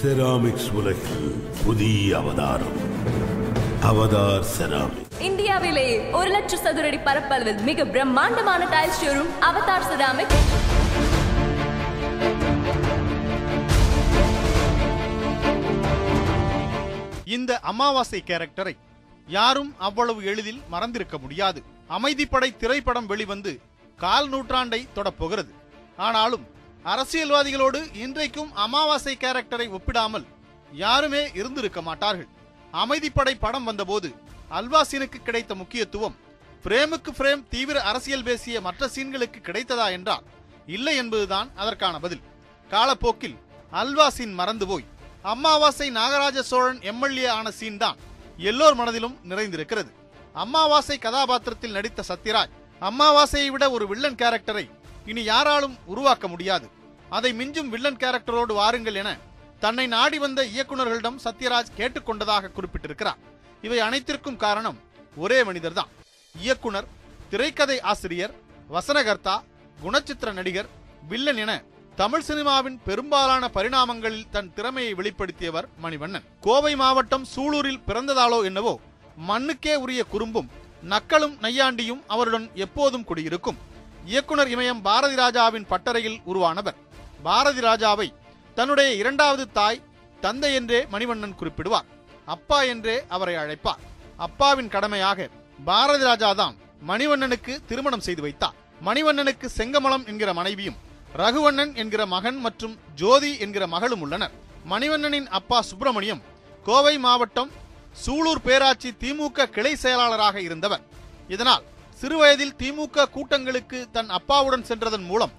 Ceramics உலகில் புதிய அவதாரம். அவதார் செராமிக் இந்தியாவிலேயே ஒரு லட்சம் சதுரடி பரப்பளவில் மிக பிரம்மாண்டமான டைல் ஷோரூம் அவதார் செராமிக் இந்த அமாவாசை கேரக்டரை யாரும் அவ்வளவு எளிதில் மறந்திருக்க முடியாது. அமைதிப்படை திரைப்படம் வெளிவந்து கால் நூற்றாண்டை தொடப்போகிறது. ஆனாலும் அரசியல்வாதிகளோடு இன்றைக்கும் அமாவாசை கேரக்டரை ஒப்பிடாமல் யாருமே இருந்திருக்க மாட்டார்கள். அமைதிப்படை படம் வந்தபோது அல்வாசீனுக்கு கிடைத்த முக்கியத்துவம் பிரேமுக்கு பிரேம் தீவிர அரசியல் பேசிய மற்ற சீன்களுக்கு கிடைத்ததா என்றால் இல்லை என்பதுதான் அதற்கான பதில். காலப்போக்கில் அல்வாசீன் மறந்து போய் அம்மாவாசை நாகராஜ சோழன் எம்எல்ஏ ஆன சீன் தான் எல்லோர் மனதிலும் நிறைந்திருக்கிறது. அம்மாவாசை கதாபாத்திரத்தில் நடித்த சத்யராஜ் அம்மாவாசையை விட ஒரு வில்லன் கேரக்டரை இனி யாராலும் உருவாக்க முடியாது. அதை மிஞ்சும் வில்லன் கேரக்டரோடு வாருங்கள் என தன்னை நாடி வந்த இயக்குனர்களிடம் சத்யராஜ் கேட்டுக்கொண்டதாக குறிப்பிட்டிருக்கிறார். இவை அனைத்திற்கும் காரணம் ஒரே மனிதர்தான். இயக்குனர் திரைக்கதை ஆசிரியர் வசனகர்த்தா குணச்சித்திர நடிகர் வில்லன் என தமிழ் சினிமாவின் பெரும்பாலான பரிணாமங்களில் தன் திறமையை வெளிப்படுத்தியவர் மணிவண்ணன். கோவை மாவட்டம் சூலூரில் பிறந்ததாலோ என்னவோ மண்ணுக்கே உரிய குறும்பும் நக்களும் நையாண்டியும் அவருடன் எப்போதும் குடியிருக்கும். இயக்குனர் இமயம் பாரதி ராஜாவின் பட்டறையில் உருவானவர். பாரதி ராஜாவை தன்னுடைய இரண்டாவது தாய் தந்தை என்றே மணிவண்ணன் குறிப்பிடுவார். அப்பா என்றே அவரை அழைப்பார். அப்பாவின் கடமையாக பாரதி ராஜா தான் மணிவண்ணனுக்கு திருமணம் செய்து வைத்தார். மணிவண்ணனுக்கு செங்கமலம் என்கிற மனைவியும் ரகுவண்ணன் என்கிற மகன் மற்றும் ஜோதி என்கிற மகளும் உள்ளனர். மணிவண்ணனின் அப்பா சுப்பிரமணியம் கோவை மாவட்டம் சூலூர் பேராட்சி திமுக கிளை செயலாளராக இருந்தவர். இதனால் சிறுவயதில் திமுக கூட்டங்களுக்கு தன் அப்பாவுடன் சென்றதன் மூலம்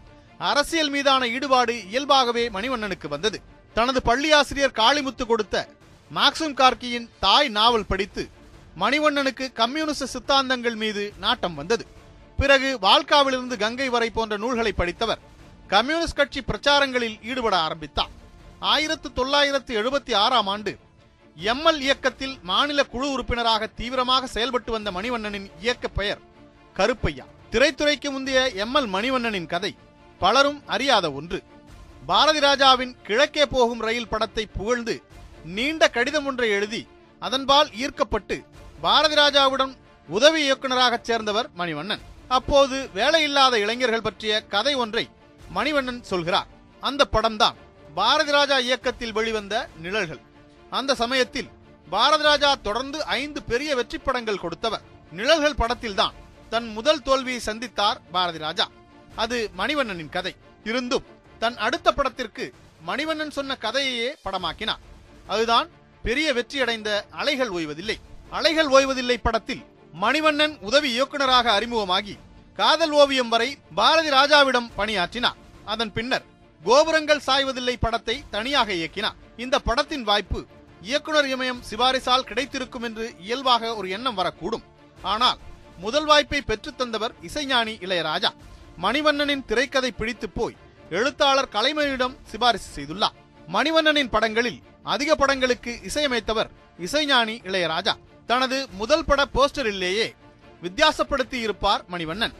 அரசியல் மீதான ஈடுபாடு இயல்பாகவே மணிவண்ணனுக்கு வந்தது. தனது பள்ளியாசிரியர் காளிமுத்து கொடுத்த மாக்சிம் கார்கியின் தாய் நாவல் படித்து மணிவண்ணனுக்கு கம்யூனிஸ்ட் சித்தாந்தங்கள் மீது நாட்டம் வந்தது. பிறகு வால்காவிலிருந்து கங்கை வரை போன்ற நூல்களை படித்தவர் கம்யூனிஸ்ட் கட்சி பிரச்சாரங்களில் ஈடுபட ஆரம்பித்தார். ஆயிரத்து தொள்ளாயிரத்து எழுபத்தி ஆறாம் ஆண்டு எம்எல் இயக்கத்தில் மாநில குழு உறுப்பினராக தீவிரமாக செயல்பட்டு வந்த மணிவண்ணனின் இயக்க பெயர் கருப்பையா. திரைத்துறைக்கு முந்தைய எம்எல் மணிவண்ணனின் கதை பலரும் அறியாத ஒன்று. பாரதி ராஜாவின் கிழக்கே போகும் ரயில் படத்தை புகழ்ந்து நீண்ட கடிதம் ஒன்றை எழுதி அதன்பால் ஈர்க்கப்பட்டு பாரதி ராஜாவுடன் உதவி இயக்குனராக சேர்ந்தவர் மணிவண்ணன். அப்போது வேலையில்லாத இளைஞர்கள் பற்றிய கதை ஒன்றை மணிவண்ணன் சொல்கிறார். அந்த படம்தான் பாரதி ராஜா இயக்கத்தில் வெளிவந்த நிழல்கள். அந்த சமயத்தில் பாரதி ராஜா தொடர்ந்து ஐந்து பெரிய வெற்றி படங்கள் கொடுத்தவர். நிழல்கள் படத்தில்தான் தன் முதல் தோல்வியை சந்தித்தார் பாரதி ராஜா. அது மணிவண்ணனின் கதை. இருந்தும் தன் அடுத்த படத்திற்கு மணிவண்ணன் சொன்ன கதையையே படமாக்கினார் அதுதான் பெரிய வெற்றியடைந்த அலைகள் ஓய்வதில்லை. அலைகள் ஓய்வதில்லை படத்தில் மணிவண்ணன் உதவி இயக்குனராக அறிமுகமாகி காதல் ஓவியம் வரை பாரதி ராஜாவிடம் பணியாற்றினார் அதன் பின்னர் கோபுரங்கள் சாய்வதில்லை படத்தை தனியாக இயக்கினார் இந்த படத்தின் வாய்ப்பு இயக்குனர் இமயம் சிபாரிசால் கிடைத்திருக்கும் என்று இயல்பாக ஒரு எண்ணம் வரக்கூடும். ஆனால் முதல் வாய்ப்பை பெற்றுத் தந்தவர் இசைஞானி இளையராஜா. மணிவண்ணனின் திரைக்கதை பிடித்து போய் எழுத்தாளர் கலைமணியிடம் சிபாரிசு செய்துள்ளார். மணிவண்ணனின் படங்களில் அதிக படங்களுக்கு இசையமைத்தவர் இசைஞானி இளையராஜா. தனது முதல் பட போஸ்டரிலேயே வித்தியாசப்படுத்தி இருப்பார் மணிவண்ணன்.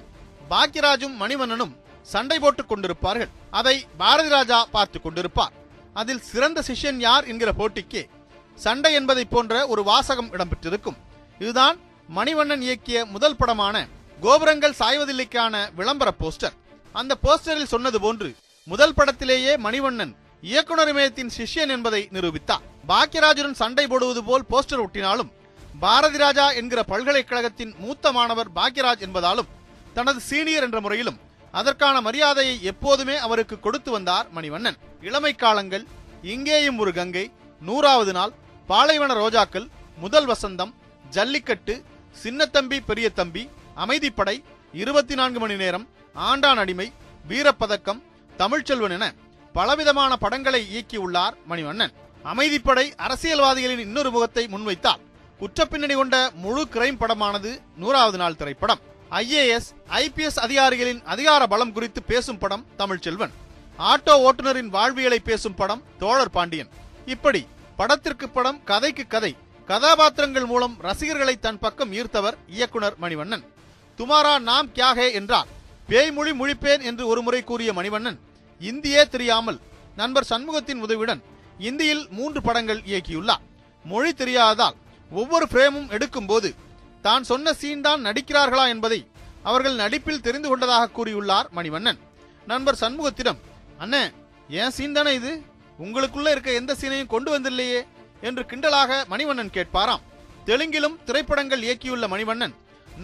பாக்யராஜும் மணிவண்ணனும் சண்டை போட்டுக் கொண்டிருப்பார்கள். அதை பாரதி ராஜா பார்த்து கொண்டிருப்பார். அதில் சிறந்த சிஷ்யன் யார் என்கிற போட்டிக்கு சண்டை என்பதை போன்ற ஒரு வாசகம் இடம்பெற்றிருக்கும். இதுதான் மணிவண்ணன் இயக்கிய முதல் படமான கோபுரங்கள் சாய்வதில்லைக்கான விளம்பர போஸ்டர். அந்த போஸ்டரில் சொன்னது போன்று முதல் படத்திலேயே மணிவண்ணன் இயக்குனர் இமயத்தின் சிஷ்யன் என்பதை நிரூபித்தார். பாக்யராஜுடன் சண்டை போடுவது போல் போஸ்டர் ஒட்டினாலும் பாரதி ராஜா என்கிற பல்கலைக்கழகத்தின் மூத்த மாணவர் பாக்யராஜ் என்பதாலும் தனது சீனியர் என்ற முறையிலும் அதற்கான மரியாதையை எப்போதுமே அவருக்கு கொடுத்து வந்தார் மணிவண்ணன். இளமை காலங்கள் இங்கேயும் ஒரு கங்கை நூறாவது நாள் பாலைவன ரோஜாக்கள் முதல் வசந்தம் ஜல்லிக்கட்டு சின்னத்தம்பி பெரிய தம்பி அமைதிப்படை இருபத்தி நான்கு மணி நேரம் ஆண்டான் அடிமை வீரப்பதக்கம் தமிழ்ச்செல்வன் என பலவிதமான படங்களை இயக்கியுள்ளார் மணிவண்ணன். அமைதிப்படை அரசியல்வாதிகளின் இன்னொரு முகத்தை முன்வைத்தார். குற்றப்பின்னணி கொண்ட முழு கிரைம் படமானது நூறாவது நாள் திரைப்படம். ஐஏஎஸ் ஐபிஎஸ் அதிகாரிகளின் அதிகார பலம் குறித்து பேசும் படம் தமிழ்ச்செல்வன் ஆட்டோ ஓட்டுநரின் வாழ்வியலை பேசும் படம் தோழர் பாண்டியன். இப்படி படத்திற்கு படம் கதைக்கு கதை கதாபாத்திரங்கள் மூலம் ரசிகர்களை தன் பக்கம் ஈர்த்தவர் இயக்குனர் மணிவண்ணன். துமாரா நாம் கியாகே என்றார். பேய்மொழி முழிப்பேன் என்று ஒருமுறை கூறிய மணிவண்ணன் இந்தியே தெரியாமல் நண்பர் சண்முகத்தின் உதவியுடன் இந்தியில் மூன்று படங்கள் இயக்கியுள்ளார். மொழி தெரியாததால் ஒவ்வொரு பிரேமும் எடுக்கும்போது தான் சொன்ன சீன் தான் நடிக்கிறார்களா என்பதை அவர்கள் நடிப்பில் தெரிந்து கொண்டதாக கூறியுள்ளார் மணிவண்ணன். நண்பர் சண்முகத்திடம் அண்ணே ஏன் சீன் தானே இது? உங்களுக்குள்ள இருக்க எந்த சீனையும் கொண்டு வந்தில்லையே? என்று கிண்டலாக மணிவண்ணன் கேட்பாராம். தெலுங்கிலும் திரைப்படங்கள் இயக்கியுள்ள மணிவண்ணன்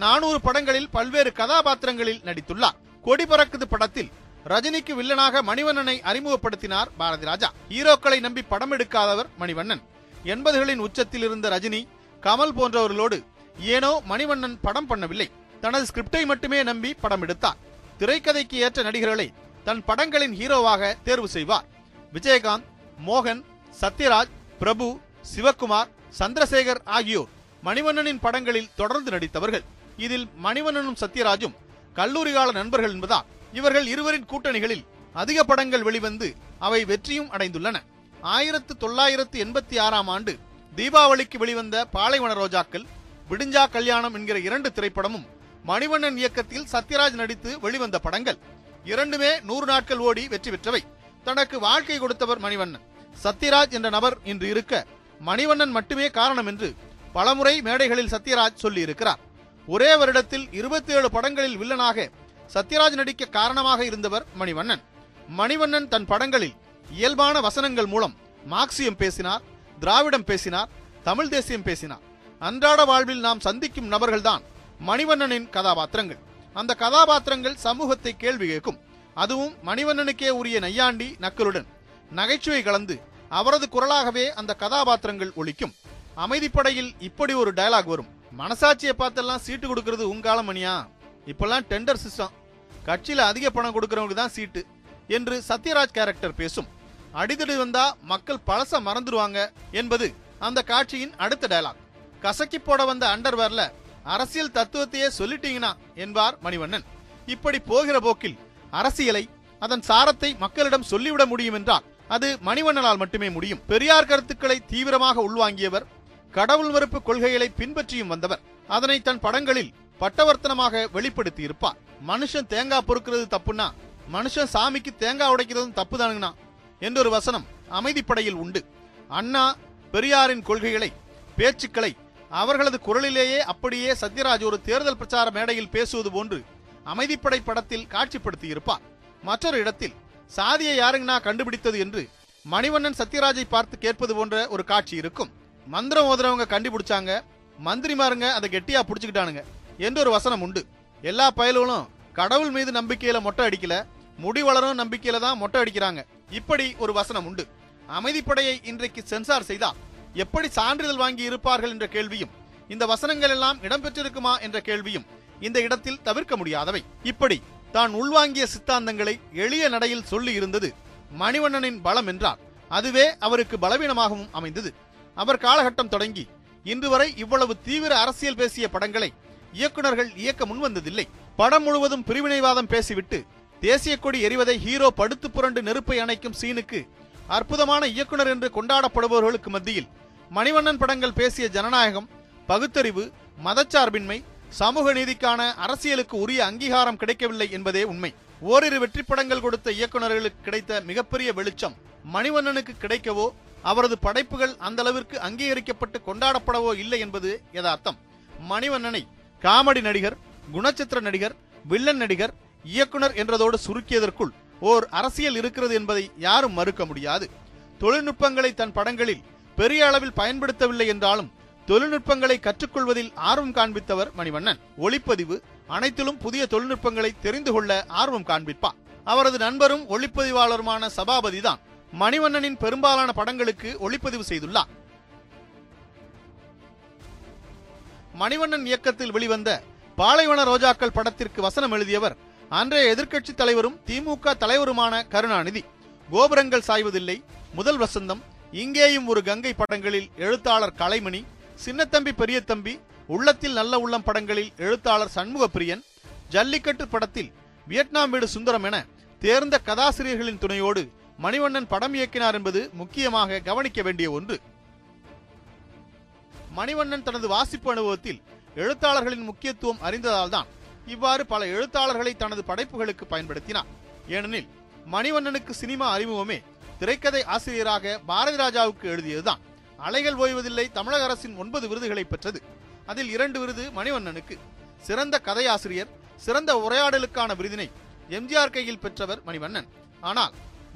நானூறு படங்களில் பல்வேறு கதாபாத்திரங்களில் நடித்துள்ளார். கொடி பறக்குது படத்தில் ரஜினிக்கு வில்லனாக மணிவண்ணனை அறிமுகப்படுத்தினார் பாரதி ராஜா. ஹீரோக்களை நம்பி படம் எடுக்காதவர் மணிவண்ணன். எண்பதுகளின் உச்சத்தில் இருந்த ரஜினி கமல் போன்றவர்களோடு ஏனோ மணிவண்ணன் படம் பண்ணவில்லை. தனது ஸ்கிரிப்டை மட்டுமே நம்பி படம் எடுத்தார். திரைக்கதைக்கு ஏற்ற நடிகர்களை தன் படங்களின் ஹீரோவாக தேர்வு செய்வார். விஜயகாந்த் மோகன் சத்யராஜ் பிரபு சிவகுமார் சந்திரசேகர் ஆகியோர் மணிவண்ணனின் படங்களில் தொடர்ந்து நடித்தவர்கள். இதில் மணிவண்ணனும் சத்யராஜும் கல்லூரி கால நண்பர்கள் என்பதால் இவர்கள் இருவரின் கூட்டணிகளில் அதிக படங்கள் வெளிவந்து அவை வெற்றியும் அடைந்துள்ளன. ஆயிரத்து தொள்ளாயிரத்து எண்பத்தி ஆறாம் ஆண்டு தீபாவளிக்கு வெளிவந்த பாலைவன ரோஜாக்கள் விடிஞ்சா கல்யாணம் என்கிற இரண்டு திரைப்படமும் மணிவண்ணன் இயக்கத்தில் சத்யராஜ் நடித்து வெளிவந்த படங்கள். இரண்டுமே நூறு நாட்கள் ஓடி வெற்றி பெற்றவை. தனக்கு வாழ்க்கை கொடுத்தவர் மணிவண்ணன். சத்யராஜ் என்ற நபர் இன்று இருக்க மணிவண்ணன் மட்டுமே காரணம் என்று பலமுறை மேடைகளில் சத்யராஜ் சொல்லியிருக்கிறார். ஒரே வருடத்தில் இருபத்தி ஏழு படங்களில் வில்லனாக சத்யராஜ் நடிக்க காரணமாக இருந்தவர் மணிவண்ணன். மணிவண்ணன் தன் படங்களில் இயல்பான வசனங்கள் மூலம் மார்க்சியம் பேசினார் திராவிடம் பேசினார் தமிழ் தேசியம் பேசினார். அன்றாட வாழ்வில் நாம் சந்திக்கும் நபர்கள்தான் மணிவண்ணனின் கதாபாத்திரங்கள். அந்த கதாபாத்திரங்கள் சமூகத்தை கேள்வி கேட்கும். அதுவும் மணிவண்ணனுக்கே உரிய நையாண்டி நக்கலுடன். நகைச்சுவை கலந்து அவரது குரலாகவே அந்த கதாபாத்திரங்கள் ஒழிக்கும் அமைதிப்படையில் இப்படி ஒரு டயலாக் வரும். மனசாட்சியை பார்த்தெல்லாம் சீட்டு கொடுக்கறது உங்காலம் மணியா இப்பெல்லாம் டெண்டர் சிஸ்டம் கட்சியில அதிக பணம் கொடுக்கறவங்களுக்கு தான் சீட்டு என்று சத்யராஜ் கேரக்டர் பேசும். அடிதடி வந்தா மக்கள் பழச மறந்துடுவாங்க என்பது அந்த காட்சியின் அடுத்த டயலாக் கசக்கி போட வந்த அண்டர்வேர்ல அரசியல் தத்துவத்தையே சொல்லிட்டீங்கன்னா என்பார் மணிவண்ணன். இப்படி போகிற போக்கில் அரசியலை அதன் சாரத்தை மக்களிடம் சொல்லிவிட முடியும் என்றால் அது மணிவண்ணனால் மட்டுமே முடியும். பெரியார் கருத்துக்களை தீவிரமாக உள்வாங்கியவர் கடவுள் மறுப்பு கொள்கைகளை பின்பற்றியும் வந்தவர். அதனை தன் படங்களில் பட்டவர்த்தனமாக வெளிப்படுத்தி இருப்பார் மனுஷன் தேங்காய் பொறுக்கிறது தப்புன்னா மனுஷன் சாமிக்கு தேங்காய் உடைக்கிறதும் தப்பு தானுங்கண்ணா என்றொரு வசனம் அமைதிப்படையில் உண்டு. அண்ணா பெரியாரின் கொள்கைகளை பேச்சுக்களை அவர்களது குரலிலேயே அப்படியே சத்யராஜ் ஒரு தேர்தல் பிரச்சார மேடையில் பேசுவது போன்று அமைதிப்படை படத்தில் காட்சிப்படுத்தி இருப்பார் மற்றொரு இடத்தில் சாதியை யாருங்கண்ணா கண்டுபிடித்தது என்று மணிவண்ணன் சத்யராஜை பார்த்து கேட்பது போன்ற ஒரு காட்சி இருக்கும். மந்திரம் ஓதுறவங்க கண்டுபிடிச்சாங்க. மந்திரிமாருங்க அதை கெட்டியா பிடிச்சிக்கிட்டானுங்க. என்று ஒரு வசனம் உண்டு. எல்லா பயலுகளும் கடவுள் மீது நம்பிக்கையில மொட்டை அடிக்கல முடி வளரும் நம்பிக்கையில தான் மொட்டை அடிக்கிறாங்க. இப்படி ஒரு வசனம் உண்டு. அமைதிப்படையை இன்றைக்கு சென்சார் செய்தால் எப்படி சான்றிதழ் வாங்கி இருப்பார்கள் என்ற கேள்வியும் இந்த வசனங்கள் எல்லாம் இடம்பெற்றிருக்குமா என்ற கேள்வியும் இந்த இடத்தில் தவிர்க்க முடியாதவை. இப்படி தான் உள்வாங்கிய சித்தாந்தங்களை எளிய நடையில் சொல்லி இருந்தது மணிவண்ணனின் பலம் என்றால் அதுவே அவருக்கு பலவீனமாகவும் அமைந்தது. அவர் காலகட்டம் தொடங்கி இன்று வரை இவ்வளவு தீவிர அரசியல் பேசிய படங்களை இயக்குனர்கள் இயக்க முன்வந்ததில்லை. படம் முழுவதும் பிரிவினைவாதம் பேசிவிட்டு தேசிய கொடி எரிவதை ஹீரோ படுத்து புரண்டு நெருப்பை அணைக்கும் சீனுக்கு அற்புதமான இயக்குனர் என்று கொண்டாடப்படுபவர்களுக்கு மத்தியில் மணிவண்ணன் படங்கள் பேசிய ஜனநாயகம் பகுத்தறிவு மதச்சார்பின்மை சமூக நீதிக்கான அரசியலுக்கு உரிய அங்கீகாரம் கிடைக்கவில்லை என்பதே உண்மை. ஓரிரு வெற்றி படங்கள் கொடுத்த இயக்குனர்களுக்கு கிடைத்த மிகப்பெரிய வெளிச்சம் மணிவண்ணனுக்கு கிடைக்கவோ அவரது படைப்புகள் அந்த அளவிற்கு அங்கீகரிக்கப்பட்டு கொண்டாடப்படவோ இல்லை என்பது யதார்த்தம். மணிவண்ணனை காமெடி நடிகர் குணச்சித்திர நடிகர் வில்லன் நடிகர் இயக்குனர் என்றதோடு சுருக்கியதற்குள் ஓர் அரசியல் இருக்கிறது என்பதை யாரும் மறுக்க முடியாது. தொழில்நுட்பங்களை தன் படங்களில் பெரிய அளவில் பயன்படுத்தவில்லை என்றாலும் தொழில்நுட்பங்களை கற்றுக்கொள்வதில் ஆர்வம் காண்பித்தவர் மணிவண்ணன். ஒளிப்பதிவு அனைத்திலும் புதிய தொழில்நுட்பங்களை தெரிந்து கொள்ள ஆர்வம் காண்பிப்பார். அவரது நண்பரும் ஒளிப்பதிவாளருமான சபாபதி தான். மணிவண்ணனின் பெரும்பாலான படங்களுக்கு ஒளிப்பதிவு செய்துள்ளார். மணிவண்ணன் இயக்கத்தில் வெளிவந்த பாலைவன ரோஜாக்கள் படத்திற்கு வசனம் எழுதியவர் அன்றைய எதிர்க்கட்சி தலைவரும் திமுக தலைவருமான கருணாநிதி. கோபுரங்கள் சாய்வதில்லை முதல் வசந்தம் இங்கேயும் ஒரு கங்கை படங்களில் எழுத்தாளர் கலைமணி சின்னத்தம்பி பெரியதம்பி உள்ளத்தில் நல்ல உள்ளம் படங்களில் எழுத்தாளர் சண்முகப்பிரியன் ஜல்லிக்கட்டு படத்தில் வியட்நாம் வீடு சுந்தரம் என தேர்ந்த கதாசிரியர்களின் துணையோடு மணிவண்ணன் படம் இயக்கினார் என்பது முக்கியமாக கவனிக்க வேண்டிய ஒன்று. மணிவண்ணன் தனது வாசிப்பு அனுபவத்தில் எழுத்தாளர்களின் முக்கியத்துவம் அறிந்ததால்தான் இவ்வாறு பல எழுத்தாளர்களை தனது படைப்புகளுக்கு பயன்படுத்தினார். ஏனெனில் மணிவண்ணனுக்கு சினிமா அறிமுகமே திரைக்கதை ஆசிரியராக பாரதி ராஜாவுக்கு எழுதியதுதான். அலைகள் ஓய்வதில்லை தமிழக அரசின் ஒன்பது விருதுகளை பெற்றது. அதில் இரண்டு விருது மணிவண்ணனுக்கு. சிறந்த கதையாசிரியர் சிறந்த உரையாடலுக்கான விருதினை எம்ஜிஆர் கையில் பெற்றவர் மணிவண்ணன். ஆனால்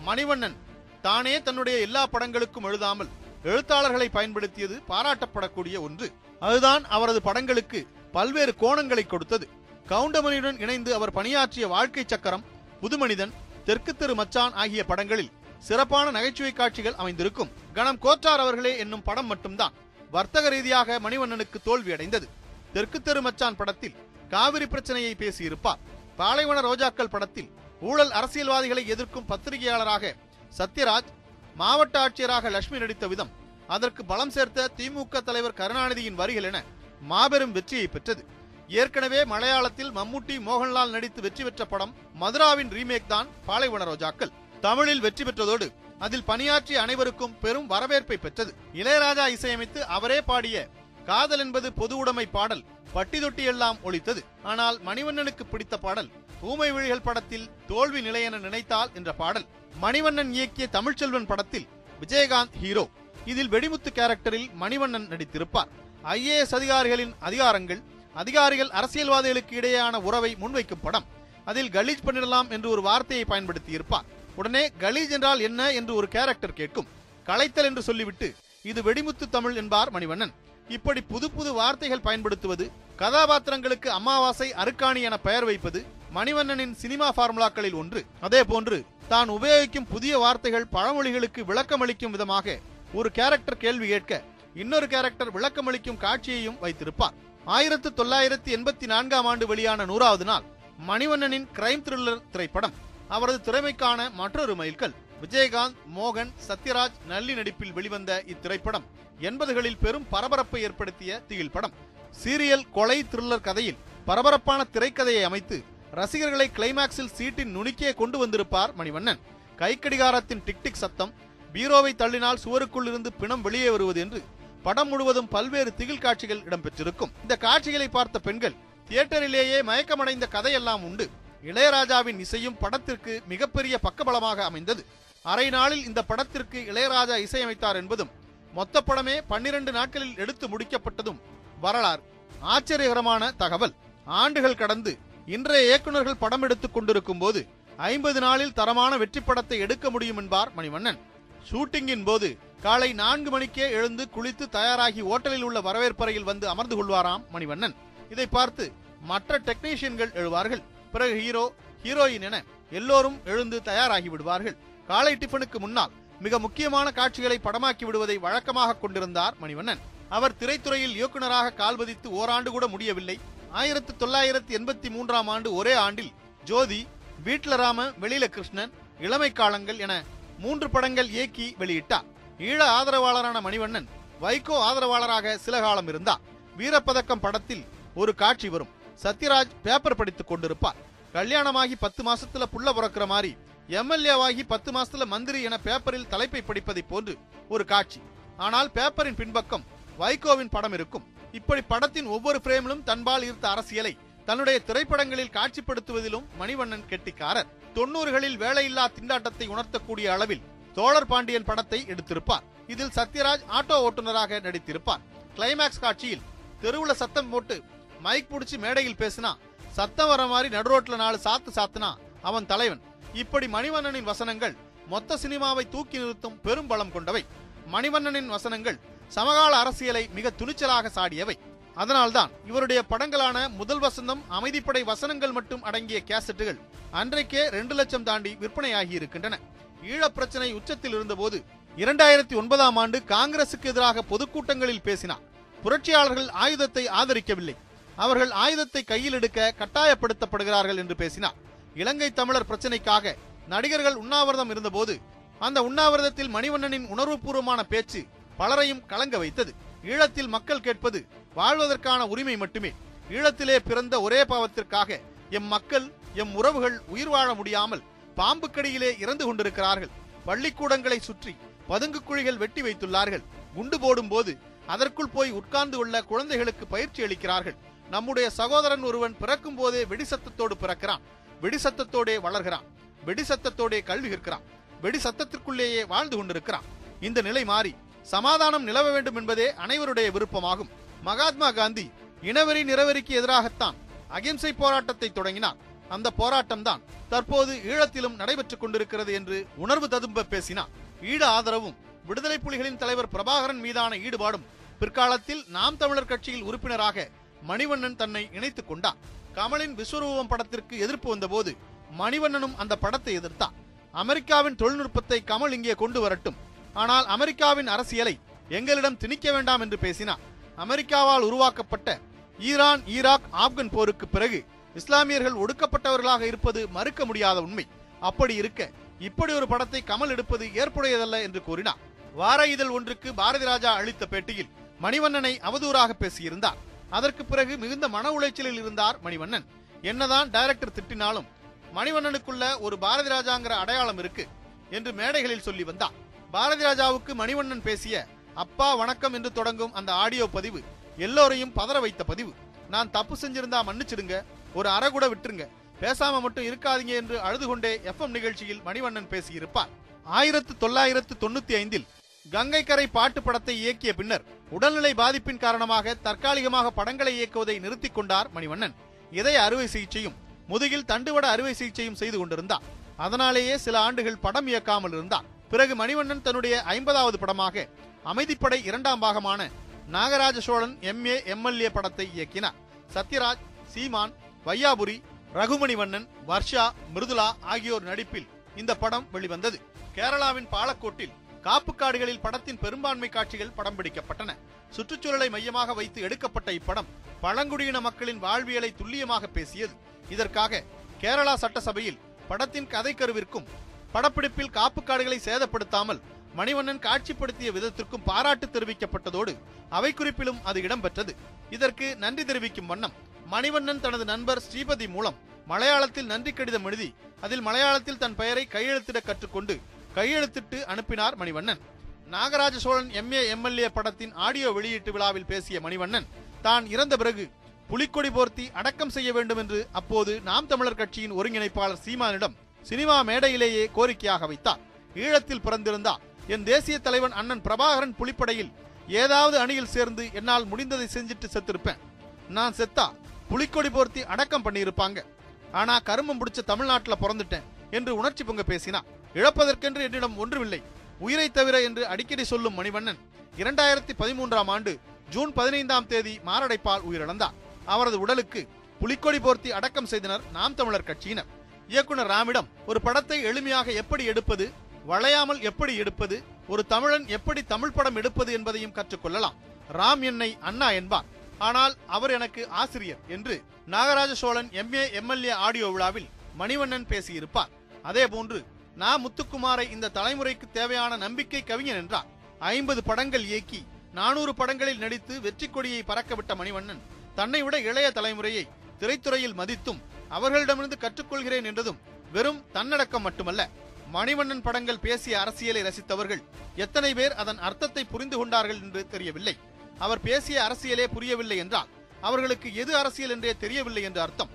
மணிவண்ணன் தானே தன்னுடைய எல்லா படங்களுக்கும் எழுதாமல் எழுத்தாளர்களை பயன்படுத்தியது பாராட்டப்படக்கூடிய ஒன்று. அதுதான் அவரது படங்களுக்கு பல்வேறு கோணங்களை கொடுத்தது. கவுண்டமணியுடன் இணைந்து அவர் பணியாற்றிய வாழ்க்கை சக்கரம் புதுமனிதன் தெற்கு தெரு மச்சான் ஆகிய படங்களில் சிறப்பான நகைச்சுவை காட்சிகள் அமைந்திருக்கும். கணம் கோச்சார் அவர்களே என்னும் படம் மட்டும்தான் வர்த்தக ரீதியாக மணிவண்ணனுக்கு தோல்வி அடைந்தது. தெற்கு தெரு மச்சான் படத்தில் காவிரி பிரச்சனையை பேசியிருப்பார். பாலைவன ரோஜாக்கள் படத்தில் ஊழல் அரசியல்வாதிகளை எதிர்க்கும் பத்திரிகையாளராக சத்யராஜ் மாவட்ட ஆட்சியராக லட்சுமி நடித்த விதம். அதற்கு பலம் சேர்த்த திமுக தலைவர் கருணாநிதியின் வரிகள் என மாபெரும் வெற்றியை பெற்றது. ஏற்கனவே மலையாளத்தில் மம்முட்டி மோகன்லால் நடித்து வெற்றி பெற்ற படம் மதுராவின் ரீமேக் தான் பாலைவன ரோஜாக்கள். தமிழில் வெற்றி பெற்றதோடு அதில் பணியாற்றிய அனைவருக்கும் பெரும் வரவேற்பை பெற்றது. இளையராஜா இசையமைத்து அவரே பாடிய காதல் என்பது பொது உடைமை பாடல் பட்டி தொட்டி எல்லாம் ஒழித்தது. ஆனால் மணிவண்ணனுக்கு பிடித்த பாடல் ஊமை விழிகள் படத்தில் தோல்வி நிலை என நினைத்தால் என்ற பாடல் மணிவண்ணன் இயக்கிய தமிழ்ச்செல்வன் படத்தில் விஜயகாந்த் ஹீரோ. இதில் வெடிமுத்து கேரக்டரில் மணிவண்ணன் நடித்திருப்பார். ஐஏஎஸ் அதிகாரிகளின் அதிகாரங்கள் அதிகாரிகள் அரசியல்வாதிகளுக்கு இடையேயான உறவை முன்வைக்கும் படம். அதில் கலீஜ் பண்ணிடலாம் என்று ஒரு வார்த்தையை பயன்படுத்தி இருப்பார் உடனே கலீஜ் என்றால் என்ன என்று ஒரு கேரக்டர் கேட்கும். களைத்தல் என்று சொல்லிவிட்டு இது வெடிமுத்து தமிழ் என்பார் மணிவண்ணன். இப்படி புது புது வார்த்தைகள் பயன்படுத்துவது கதாபாத்திரங்களுக்கு அமாவாசை அருக்காணி என பெயர் வைப்பது மணிவண்ணனின் சினிமா ஃபார்முலாக்களில் ஒன்று. அதே போன்று தான் உபயோகிக்கும் புதிய வார்த்தைகள் பழமொழிகளுக்கு விளக்கமளிக்கும் விதமாக ஒரு கேரக்டர் கேள்வி கேட்க இன்னொரு கேரக்டர் விளக்கமளிக்கும் காட்சியையும் வைத்திருப்பார். ஆயிரத்து தொள்ளாயிரத்தி எண்பத்தி நான்காம் ஆண்டு வெளியான நூறாவது நாள் மணிவண்ணனின் கிரைம் த்ரில்லர் திரைப்படம். அவரது திறமைக்கான மற்றொரு மைல்கல் விஜயகாந்த் மோகன் சத்யராஜ் நல்லி நடிப்பில் வெளிவந்த இத்திரைப்படம் எண்பதுகளில் பெரும் பரபரப்பை ஏற்படுத்திய திகில் படம். சீரியல் கொலை த்ரில்லர் கதையில் பரபரப்பான திரைக்கதையை அமைத்து ரசிகர்களை கிளைமாக்ஸில் சீட்டின் நுணுக்கியே கொண்டு வந்திருப்பார் மணிவண்ணன். கைக்கடிகாரத்தின் டிக் டிக் சத்தம் பீரோவை தள்ளினால் சுவருக்குள் இருந்து பிணம் வெளியே வருவது என்று படம் முழுவதும் பல்வேறு திகில் காட்சிகள் இடம்பெற்றிருக்கும். இந்த காட்சிகளை பார்த்த பெண்கள் தியேட்டரிலேயே மயக்கமடைந்த கதையெல்லாம் உண்டு. இளையராஜாவின் இசையும் படத்திற்கு மிகப்பெரிய பக்கபலமாக அமைந்தது. அரை நாளில் இந்த படத்திற்கு இளையராஜா இசையமைத்தார் என்பதும் மொத்த படமே பன்னிரண்டு நாட்களில் எடுத்து முடிக்கப்பட்டதும் வரலாறு. ஆச்சரியகரமான தகவல். ஆண்டுகள் கடந்து இன்றைய இயக்குநர்கள் படம் எடுத்துக் கொண்டிருக்கும் போது ஐம்பது நாளில் தரமான வெற்றி படத்தை எடுக்க முடியும் என்பார் மணிவண்ணன். ஷூட்டிங்கின் போது காலை நான்கு மணிக்கே எழுந்து குளித்து தயாராகி ஓட்டலில் உள்ள வரவேற்பறையில் வந்து அமர்ந்து கொள்வாராம் மணிவண்ணன். இதை பார்த்து மற்ற டெக்னீஷியன்கள் எழுவார்கள். பிறகு ஹீரோ ஹீரோயின் என எல்லோரும் எழுந்து தயாராகி விடுவார்கள். காலை டிஃபனுக்கு முன்னால் மிக முக்கியமான காட்சிகளை படமாக்கி விடுவதை வழக்கமாக கொண்டிருந்தார் மணிவண்ணன். அவர் திரைத்துறையில் இயக்குனராக கால்பதித்து ஓராண்டு கூட முடியவில்லை. ஆயிரத்தி தொள்ளாயிரத்தி எண்பத்தி மூன்றாம் ஆண்டு ஒரே ஆண்டில் ஜோதி வீட்ல ராம வெளியில கிருஷ்ணன் இளமை காலங்கள் என மூன்று படங்கள் இயக்கி வெளியிட்டார். ஈழ ஆதரவாளரான மணிவண்ணன் வைகோ ஆதரவாளராக சில காலம் இருந்தார். வீரப்பதக்கம் படத்தில் ஒரு காட்சி வரும். சத்யராஜ் பேப்பர் படித்துக் கொண்டிருப்பார். கல்யாணமாகி பத்து மாசத்துல புள்ள பிறக்கிற மாதிரி எம்எல்ஏவாகி பத்து மாசத்துல மந்திரி என பேப்பரில் தலைப்பை படிப்பதை போன்று ஒரு காட்சி. ஆனால் பேப்பரின் பின்பக்கம் வைகோவின் படம் இருக்கும். இப்படி படத்தின் ஒவ்வொரு பிரேமிலும் தன்பால் ஈர்த்த அரசியலை தன்னுடைய திரைப்படங்களில் காட்சிப்படுத்துவதிலும் மணிவண்ணன் கெட்டிக்காரர். தொண்ணூறுகளில் வேலையில்லா திண்டாட்டத்தை உணர்த்தக்கூடிய அளவில் தோழர் பாண்டியன் படத்தை எடுத்திருப்பார். இதில் சத்யராஜ் ஆட்டோ ஓட்டுநராக நடித்திருப்பார். கிளைமாக்ஸ் காட்சியில் தெருவுல சத்தம் போட்டு மைக் புடிச்சு மேடையில் பேசினா சத்தம் வர மாதிரி நடுரோட்ல நாலு சாத்து சாத்துனா அவன் தலைவன். இப்படி மணிவண்ணனின் வசனங்கள் மொத்த சினிமாவை தூக்கி நிறுத்தும் பெரும் பலம் கொண்டவை. மணிவண்ணனின் வசனங்கள் சமகால அரசியலை மிக துணிச்சலாக சாடியவை. அதனால்தான் இவருடைய படங்களான முதல் வசந்தம் அமைதிப்படை வசனங்கள் மட்டும் அடங்கிய கேசட்டுகள் அன்றைக்கே ரெண்டு லட்சம் தாண்டி விற்பனையாகி இருக்கின்றன. ஈழப் பிரச்சனை உச்சத்தில் இருந்தபோது இரண்டாயிரத்தி ஒன்பதாம் ஆண்டு காங்கிரசுக்கு எதிராக பொதுக்கூட்டங்களில் பேசினார். புரட்சியாளர்கள் ஆயுதத்தை ஆதரிக்கவில்லை. அவர்கள் ஆயுதத்தை கையில் எடுக்க கட்டாயப்படுத்தப்படுகிறார்கள் என்று பேசினார். இலங்கை தமிழர் பிரச்சனைக்காக நடிகர்கள் உண்ணாவிரதம் இருந்தபோது அந்த உண்ணாவிரதத்தில் மணிவண்ணனின் உணர்வுபூர்வமான பேச்சு பலரையும் கலங்க வைத்தது. ஈழத்தில் மக்கள் கேட்பது வாழ்வதற்கான உரிமை மட்டுமே. ஈழத்திலே பிறந்த ஒரே பாவத்திற்காக எம் மக்கள் எம் உறவுகள் உயிர் வாழ முடியாமல் பாம்புக்கடியிலே இறந்து கொண்டிருக்கிறார்கள். பள்ளிக்கூடங்களை சுற்றி பதுங்கு குழிகள் வெட்டி வைத்துள்ளார்கள். குண்டு போடும் போது அதற்குள் போய் உட்கார்ந்து உள்ள குழந்தைகளுக்கு பயிற்சி அளிக்கிறார்கள். நம்முடைய சகோதரன் ஒருவன் பிறக்கும் போதே வெடிசத்தத்தோடு பிறக்கிறான். வெடிசத்தத்தோடே வளர்கிறான். வெடிசத்தத்தோடே கல்வி கற்கிறான். வெடி சத்தத்திற்குள்ளேயே வாழ்ந்து கொண்டிருக்கிறான். இந்த நிலை மாறி சமாதானம் நிலவ வேண்டும் என்பதே அனைவருடைய விருப்பமாகும். மகாத்மா காந்தி இனவெறி நிறவெறிக்கு எதிராகத்தான் அகிம்சை போராட்டத்தை தொடங்கினார். அந்த போராட்டம்தான் தற்போது ஈழத்திலும் நடைபெற்றுக் கொண்டிருக்கிறது என்று உணர்வு ததும்ப பேசினார். ஈடு ஆதரவும் விடுதலை புலிகளின் தலைவர் பிரபாகரன் மீதான ஈடுபாடும் பிற்காலத்தில் நாம் தமிழர் கட்சியில் உறுப்பினராக மணிவண்ணன் தன்னை இணைத்துக் கொண்டார். கமலின் விஸ்வரூபம் படத்திற்கு எதிர்ப்பு வந்தபோது மணிவண்ணனும் அந்த படத்தை எதிர்த்தார். அமெரிக்காவின் தொழில்நுட்பத்தை கமல் இங்கே கொண்டு வரட்டும். ஆனால் அமெரிக்காவின் அரசியலை எங்களிடம் திணிக்க வேண்டாம் என்று பேசினார். அமெரிக்காவால் உருவாக்கப்பட்ட ஈரான் ஈராக் ஆப்கன் போருக்கு பிறகு இஸ்லாமியர்கள் ஒடுக்கப்பட்டவர்களாக இருப்பது மறுக்க முடியாத உண்மை. அப்படி இருக்க இப்படி ஒரு படத்தை கமல் எடுப்பது ஏற்புடையதல்ல என்று கூறினார். வார இதழ் ஒன்றுக்கு பாரதி ராஜா அளித்த பேட்டியில் மணிவண்ணனை அவதூறாக பேசியிருந்தார். அதற்கு பிறகு மிகுந்த மன உளைச்சலில் இருந்தார் மணிவண்ணன். என்னதான் டைரக்டர் திட்டினாலும் மணிவண்ணனுக்குள்ள ஒரு பாரதி ராஜாங்கிற அடையாளம் இருக்கு என்று மேடைகளில் சொல்லி வந்தார். பாரதி ராஜாவுக்கு மணிவண்ணன் பேசிய அப்பா வணக்கம் என்று தொடங்கும் அந்த ஆடியோ பதிவு எல்லோரையும் பதற வைத்த பதிவு. நான் தப்பு செஞ்சிருந்தா மன்னிச்சிடுங்க ஒரு அறை கூட விட்டுருங்க பேசாம மட்டும் இருக்காதீங்க என்று அழுது கொண்டே எஃப்எம் நிகழ்ச்சியில் மணிவண்ணன் பேசியிருப்பார். ஆயிரத்து தொள்ளாயிரத்து தொண்ணூத்தி ஐந்தில் கங்கை கரை பாட்டு படத்தை இயக்கிய பின்னர் உடல்நிலை பாதிப்பின் காரணமாக தற்காலிகமாக படங்களை இயக்குவதை நிறுத்திக் கொண்டார் மணிவண்ணன். இதய அறுவை சிகிச்சையும் முதுகில் தண்டுவட அறுவை சிகிச்சையும் செய்து கொண்டிருந்தார். அதனாலேயே சில ஆண்டுகள் படம் இயக்காமல் இருந்தார். பிறகு மணிவண்ணன் தன்னுடைய ஐம்பதாவது படமாக அமைதிப்படை இரண்டாம் பாகமான நாகராஜ சோழன் எம்ஏ எம்எல்ஏ படத்தை இயக்கினார். சத்யராஜ் சீமான் வையாபுரி ரகுமணிவண்ணன் வர்ஷா மிருதுலா ஆகியோர் நடிப்பில் இந்த படம் வெளிவந்தது. கேரளாவின் பாலக்கோட்டில் காப்பு காடுகளில் படத்தின் பெரும்பான்மை காட்சிகள் படம் பிடிக்கப்பட்டன. சுற்றுச்சூழலை மையமாக வைத்து எடுக்கப்பட்ட இப்படம் பழங்குடியின மக்களின் வாழ்வியலை துல்லியமாக பேசியது. இதற்காக கேரளா சட்டசபையில் படத்தின் கதைக்கருவிற்கும் படப்பிடிப்பில் காப்பு காடுகளை சேதப்படுத்தாமல் மணிவண்ணன் காட்சிப்படுத்திய விதத்திற்கும் பாராட்டு தெரிவிக்கப்பட்டதோடு அவை குறிப்பிலும் அது இடம்பெற்றது. இதற்கு நன்றி தெரிவிக்கும் வண்ணம் மணிவண்ணன் தனது நண்பர் ஸ்ரீபதி மூலம் மலையாளத்தில் நன்றி கடிதம் எழுதி அதில் மலையாளத்தில் தன் பெயரை கையெழுத்திட கற்றுக்கொண்டு கையெழுத்திட்டு அனுப்பினார் மணிவண்ணன். நாகராஜ சோழன் எம்ஏ எம்எல்ஏ படத்தின் ஆடியோ வெளியீட்டு விழாவில் பேசிய மணிவண்ணன் தான் இறந்த பிறகு புலிக்கொடி போர்த்தி அடக்கம் செய்ய வேண்டும் என்று அப்போது நாம் தமிழர் கட்சியின் ஒருங்கிணைப்பாளர் சீமானிடம் சினிமா மேடையிலேயே கோரிக்கையாக வைத்தார். ஈழத்தில் பிறந்திருந்தா என் தேசிய தலைவன் அண்ணன் பிரபாகரன் புலிப்படையில் ஏதாவது அணியில் சேர்ந்து என்னால் முடிந்ததை செஞ்சுட்டு செத்திருப்பேன். நான் செத்தா புலிக்கொடி போர்த்தி அடக்கம் பண்ணியிருப்பாங்க. ஆனா கருமம் பிடிச்ச தமிழ்நாட்டுல பிறந்துட்டேன் என்று உணர்ச்சி பொங்க பேசினார். இழப்பதற்கென்று என்னிடம் ஒன்றுமில்லை. உயிரை தவிர என்று அடிக்கடி சொல்லும் மணிவண்ணன் இரண்டாயிரத்தி பதிமூன்றாம் ஆண்டு ஜூன் பதினைந்தாம் தேதி மாரடைப்பால் உயிரிழந்தார். அவரது உடலுக்கு புலிக்கொடி போர்த்தி அடக்கம் செய்தனர் நாம் தமிழர் கட்சியினர். இயக்குனர் ராமிடம் ஒரு படத்தை எளிமையாக எப்படி எடுப்பது வளையாமல் எப்படி எடுப்பது ஒரு தமிழன் எப்படி தமிழ் படம் எடுப்பது என்பதையும் கற்றுக்கொள்ளலாம். ராம் என்னை அண்ணா என்பார். ஆனால் அவர் எனக்கு ஆசிரியர் என்று Nagaraja Cholan MA MLA audio விழாவில் மணிவண்ணன் பேசியிருப்பார். அதேபோன்று நா. முத்துக்குமாரை இந்த தலைமுறைக்கு தேவையான நம்பிக்கை கவிஞன் என்றார். ஐம்பது படங்கள் இயக்கி நானூறு படங்களில் நடித்து வெற்றி கொடியை பறக்கவிட்ட மணிவண்ணன் தன்னை விட இளைய தலைமுறையை திரைத்துறையில் மதித்தும் அவர்களிடமிருந்து கற்றுக்கொள்கிறேன் என்றதும் வெறும் தன்னடக்கம் மட்டுமல்ல மணிவண்ணன் படங்கள் பேசிய அரசியலை ரசித்தவர்கள் எத்தனை பேர் அதன் அர்த்தத்தை புரிந்து கொண்டார்கள் என்று தெரியவில்லை. அவர் பேசிய அரசியலே புரியவில்லை என்றால் அவர்களுக்கு எது அரசியல் என்றே தெரியவில்லை என்று அர்த்தம்.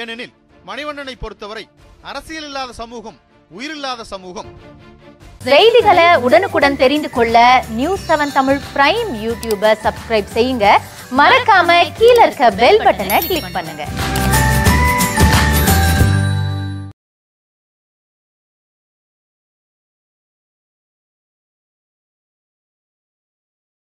ஏனெனில் மணிவண்ணனை பொறுத்தவரை அரசியல் இல்லாத சமூகம் உயிரில்லாத சமூகம். செய்திகளை உடனுக்குடன் தெரிந்து கொள்ள நியூஸ் செவன் தமிழ் பிரைம் யூடியூபை சப்ஸ்கிரைப் செய்யுங்க. மறக்காம கீழே இருக்க பெல் பட்டனை கிளிக் பண்ணுங்க.